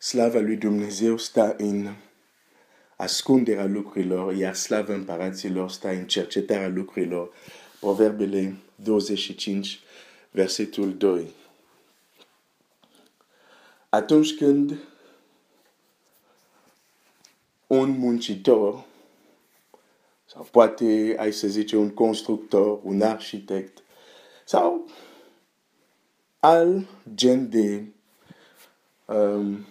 slava lui Dumnezeu stă în ascunderea lucrurilor, iar slava împăraților stă în cercetarea lucrurilor. Proverbele 25, versetul 2. Atunci când un muncitor, sau poate ai să zice un constructor, un arhitect, sau al gen de um,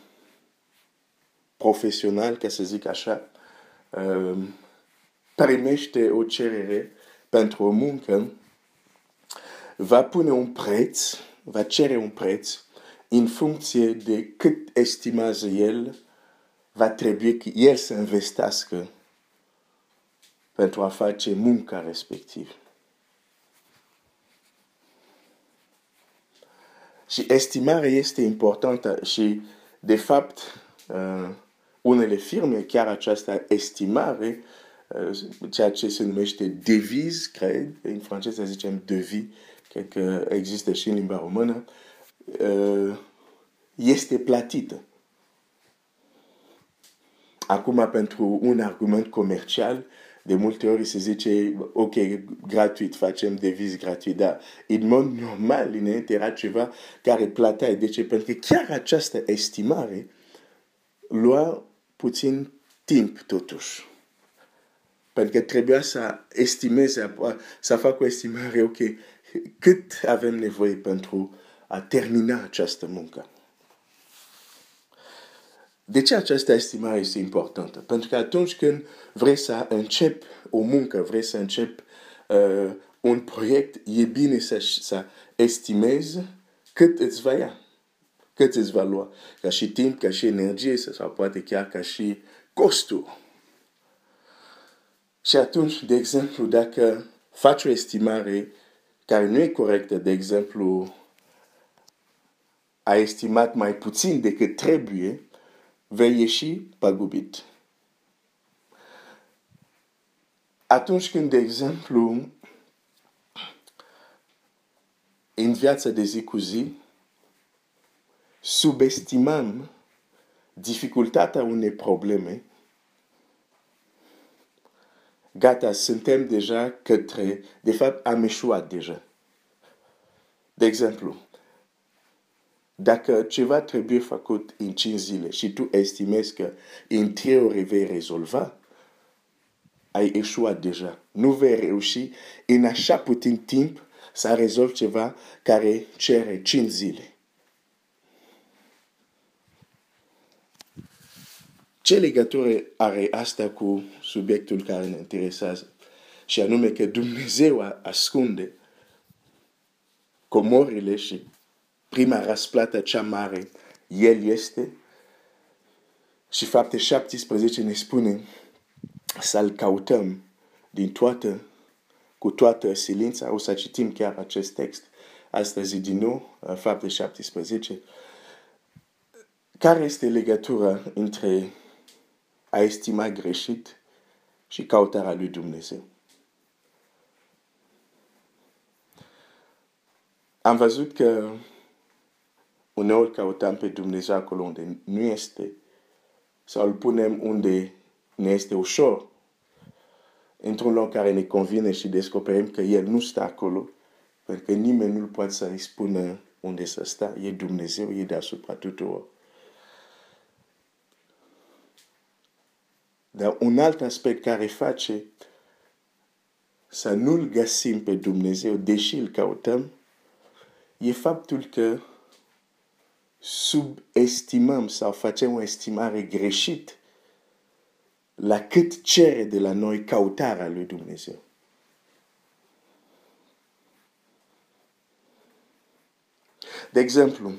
profesional, ca să zic așa, um, primește o cerere pentru o muncă, va pune un preț, va cere un preț în funcție de cât estimează el, va trebui că el să investească pentru a face munca respectivă. Și estimarea este importantă și, de fapt, uh, unele firme, chiar această estimare, uh, ceea ce se numește deviz, cred, în franceză zicem devis, cred că există și în limba română, uh, este platită. Acum, pentru un argument comercial, de multe ori se zice, ok, gratuit, facem deviz gratuit, dar în mod normal, înainte era ceva care plătea. De ce? Pentru că chiar această estimare lua puțin timp totuși. Pentru că trebuia să estimeze, să facă o estimare, ok, cât avem nevoie pentru a termina această muncă. De ce această estimare este importantă? Pentru că atunci când vrei să începi o muncă, vrei să începi uh, un proiect, e bine să, să estimezi cât îți va ia, cât îți va lua, ca și timp, ca și energie, sau poate chiar ca și costul. Și atunci, de exemplu, dacă faci o estimare care nu e corectă, de exemplu, a estimat mai puțin decât trebuie, vei ieși pagubit. Atunci când, de exemplu, în viața de zi cu zi, subestimăm dificultatea unei probleme, gata, suntem deja către, de fapt, am eșuat deja. De exemplu, dacă ceva trebuie făcut în 5 zile și tu estimezi că în 3 ore vei rezolva, ai eșuat deja. Nu vei reuși în așa puțin timp să rezolvi ceva care cere 5 zile. Ce legătură are asta cu subiectul care ne interesează? Și anume că Dumnezeu ascunde comorile și prima răsplată cea mare, El este. Și fapte 17 ne spune să-L cautăm din toată, cu toată silința. O să citim chiar acest text astăzi din nou, fapte 17. Care este legătura între a estima greșit și cautarea lui Dumnezeu? Am văzut că uneori căutăm pe Dumnezeu acolo unde nu este sau îl punem unde ne este ușor într-un loc care ne convine și descoperim că El nu stă acolo pentru că nimeni nu poate să-i spună unde să stea. E Dumnezeu, e deasupra tuturor. Dar un alt aspect care face să nu-L găsim pe Dumnezeu, deși îl căutăm, e faptul că subestimăm sau facem o estimare greșit la cât cere de la noi cautarea lui Dumnezeu. De exemplu,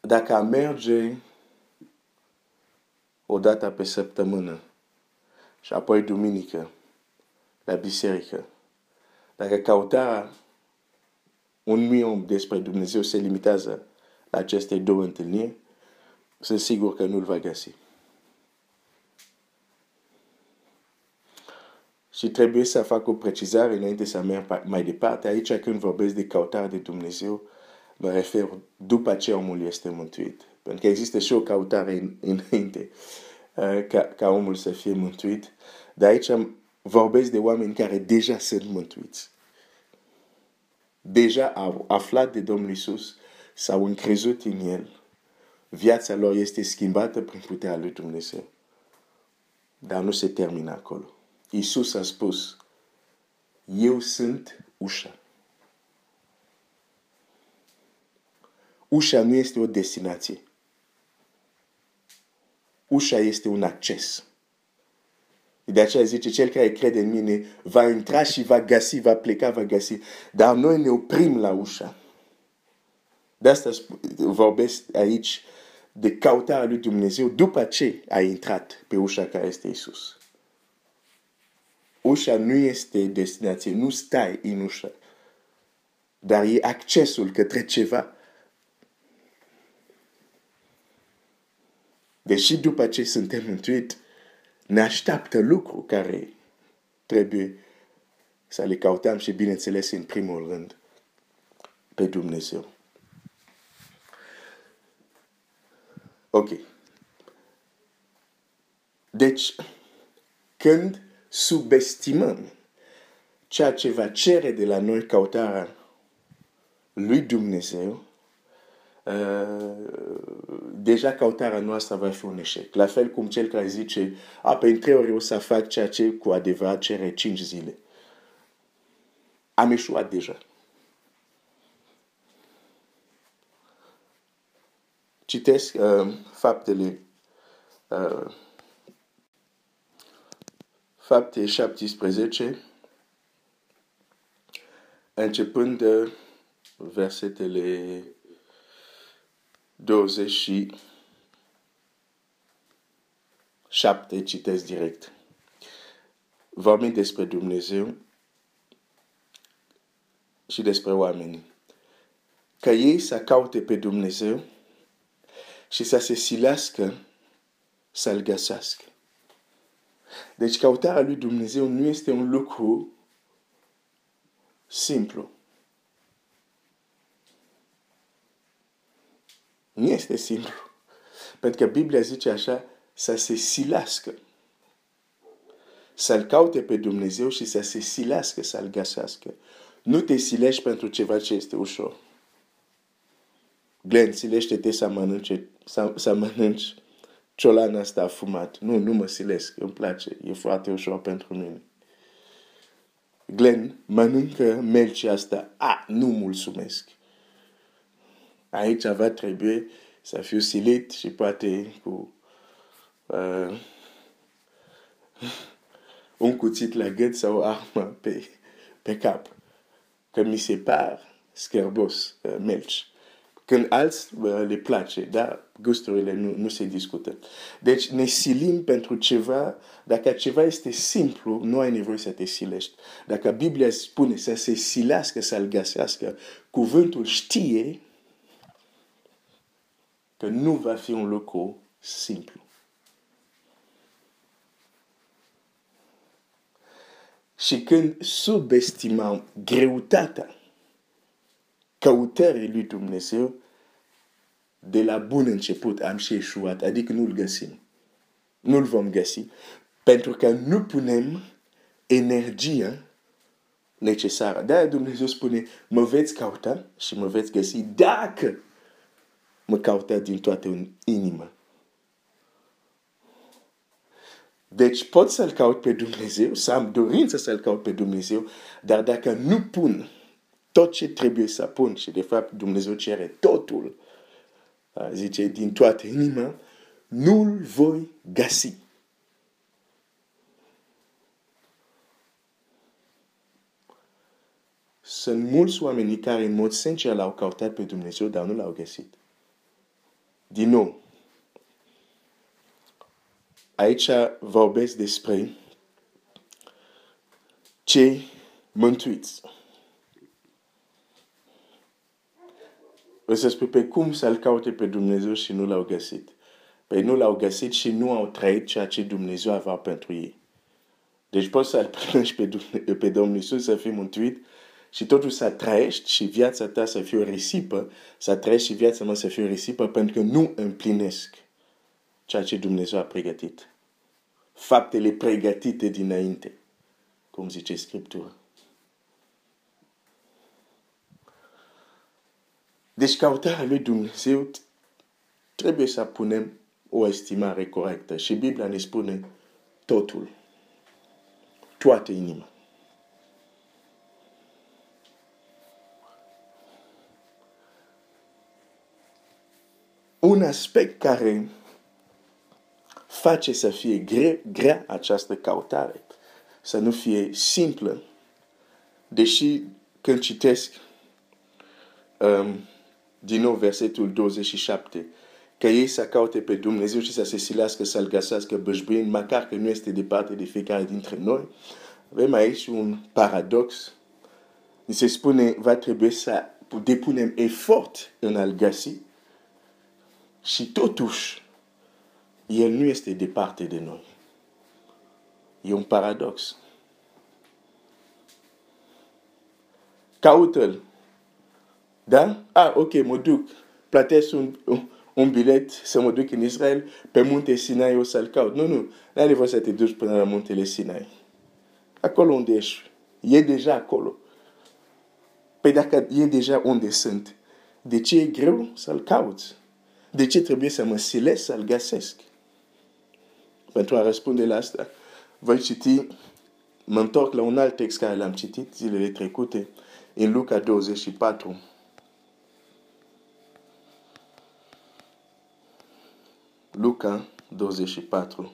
dacă a merge o dată pe săptămână și apoi duminică la biserică, dacă cautarea un milion despre Dumnezeu se limitează la aceste două întâlniri, sunt sigur că nu-l va găsi. Și trebuie să fac o precizare înainte să merg mai departe. Aici când vorbesc de cautare de Dumnezeu, mă refer după ce omul este mântuit. Pentru că există și o căutare înainte uh, ca, ca omul să fie mântuit. De aici vorbesc de oameni care deja sunt mântuiți. Deja au aflat de Domnul Isus, s-au încrezut în El. Viața lor este schimbată prin puterea lui Dumnezeu. Dar nu se termină acolo. Isus a spus, eu sunt ușa. Ușa nu este o destinație. Ușa este un acces. De aceea zice, cel care crede în mine va intra și va găsi, va pleca, va găsi. Dar noi ne oprim la ușa. De asta vorbesc aici de căutarea lui Dumnezeu după ce a intrat pe ușa care este Isus. Ușa nu este destinație, nu stai în ușa, dar e accesul către ceva. Deși după ce suntem mântuit, ne așteaptă lucru care trebuie să le căutăm și bineînțeles în primul rând pe Dumnezeu. Ok. Deci, când subestimăm ceea ce va cere de la noi căutarea lui Dumnezeu, uh, deja căutarea noastră va fi un eșec. La fel cum cel care zice, a, pe trei ori o să fac ceea ce cu adevărat cere cinci zile. Am eșuat deja. Citesc uh, faptele uh, Fapte 17, începând de versetele 27, citesc direct. Vorbim despre Dumnezeu și despre oameni. Că ei să caute pe Dumnezeu și să se silească să-L găsească. Deci căutarea lui Dumnezeu nu este un lucru simplu. Nu este simplu. Pentru că Biblia zice așa, să se silească. Să-L caute pe Dumnezeu și să se silească să-L găsească. Nu te silești pentru ceva ce este ușor. Glenn, silește-te să mănânci, să, să mănânci ciolana asta a fumat. Nu, nu mă silesc, îmi place, e foarte ușor pentru mine. Glenn, mănâncă melcii asta. A, nu mulțumesc. Aici va trebui să fiu silit și poate cu uh, un cuțit la gât sau o armă pe, pe cap. Că mi se par scărbos uh, melci. Când alți le place, dar gusturile nu, nu se discută. Deci ne silim pentru ceva, dacă ceva este simplu, nu ai nevoie să te silești. Dacă Biblia spune să se silească, să-l găsească, cuvântul știe că nu va fi un lucru simplu. Și când subestimăm greutatea căutării lui Dumnezeu, de la bun început am și eșuat, adică nu-l găsim. Nu-l vom găsi, pentru că nu punem energia necesară. De-aia Dumnezeu spune, mă veți cauta și mă veți găsi dacă mă cauta din toată inima. Deci pot să-L caut pe Dumnezeu, să am dorință să-L caut pe Dumnezeu, dar dacă nu pun tot ce trebuie să pun și de fapt Dumnezeu cere totul, zice din toată inima, nu-l voi găsi. Sunt mulți oameni care în mod sincer l-au căutat pe Dumnezeu, dar nu l-au găsit. Din nou, aici vorbesc despre cei mântuiți. O să spui, pe cum să-L caute pe Dumnezeu și nu l-au găsit? Păi nu l-au găsit și nu au trăit ceea ce Dumnezeu avea pentru ei. Deci poți să-L primești pe, pe Domnul Iisus să fii mântuit și totuși să trăiești și viața ta să fie o risipă, să trăiești și viața mea să fie o risipă pentru că nu împlinesc ceea ce Dumnezeu a pregătit. Faptele pregătite dinainte, cum zice Scriptura. Deci căutarea lui Dumnezeu trebuie să punem o estimare corectă și Biblia ne spune totul, toată inima. Un aspect care face să fie gre, grea această căutare, să nu fie simplă, deși când citesc um, din nou versetul 27, că ei să caute pe Dumnezeu și să se silească să-L găsească bășbuind, măcar că nu este departe de fiecare dintre noi. Avem aici un paradox. Ni se spune, va trebui să depunem efort în a-L găsi și totuși, El nu este departe de noi. E un paradox. Caută-L. Da? Ah, ok, mă duc. Plătesc un, un bilet să mă duc în Israel, pe munte Sinai o să-l caut. Nu, nu, n-ai nevoie să te duci până la muntele Sinai. Acolo unde ești, e deja acolo. Păi dacă e deja unde sunt, de ce e greu să-l cauți? De ce trebuie să mă silesc să-l găsesc? Pentru a răspunde la asta, voi citi, mă întorc la un alt text care l-am citit zilele trecute, în Luca 24, Luca 24.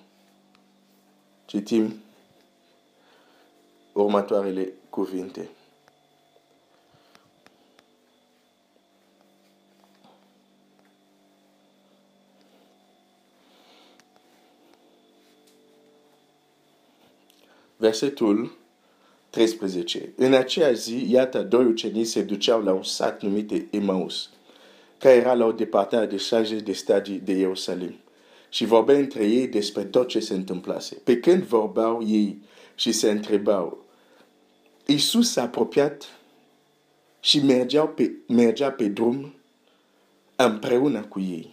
Citim următoarele cuvinte. Versetul 13. În aceea zi, iată, doi ucenici se duceau la un sat numit Emaus, care era la o departare de 60 de stadii de Ierusalim și vorbeau între ei despre tot ce se întâmplase. Pe când vorbeau ei și se întrebau, Iisus s-a apropiat și mergeau pe, mergea pe drum împreună cu ei.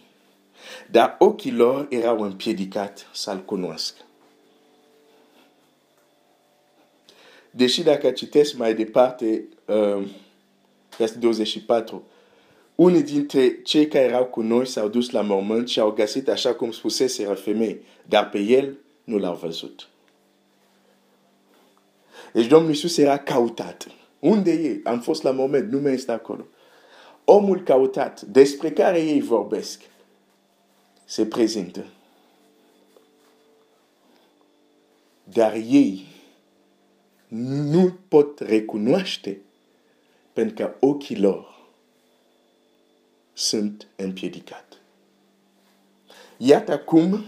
Dar ochii lor erau împiedicat să-L cunoască. Deși dacă citesc mai departe, uh, versetul 24, unii dintre cei care erau cu noi s-au dus la mormânt și au găsit așa cum spusese femei, dar pe el nu l-au văzut. Deci Domnul Iisus era cautat. Unde e? Am fost la moment, nu mai este acolo. Omul cautat, despre care ei vorbesc, se prezintă. Dar ei nu pot recunoaște pentru că ochii lor sunt împiedicat. Iată cum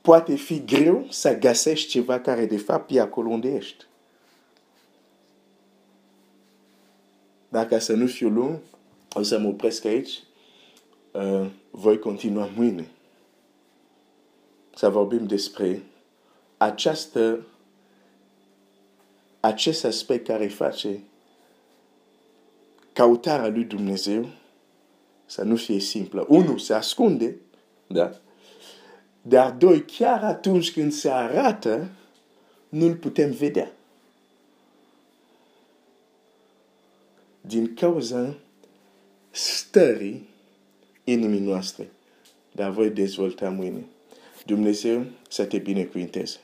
poate fi greu să găsești ceva care de fapt e acolo unde ești. Dacă să nu fiu lung, o să mă opresc aici. Uh, voi continua mâine. Să vorbim despre această, acest aspect care face căutarea lui Dumnezeu să nu fie simplă. Unu, se ascunde, da? Dar doi, chiar atunci când se arată, nu-l putem vedea. Din cauza stării inimii noastre. Dar voi dezvolta mâine. Dumnezeu să te binecuvinteze.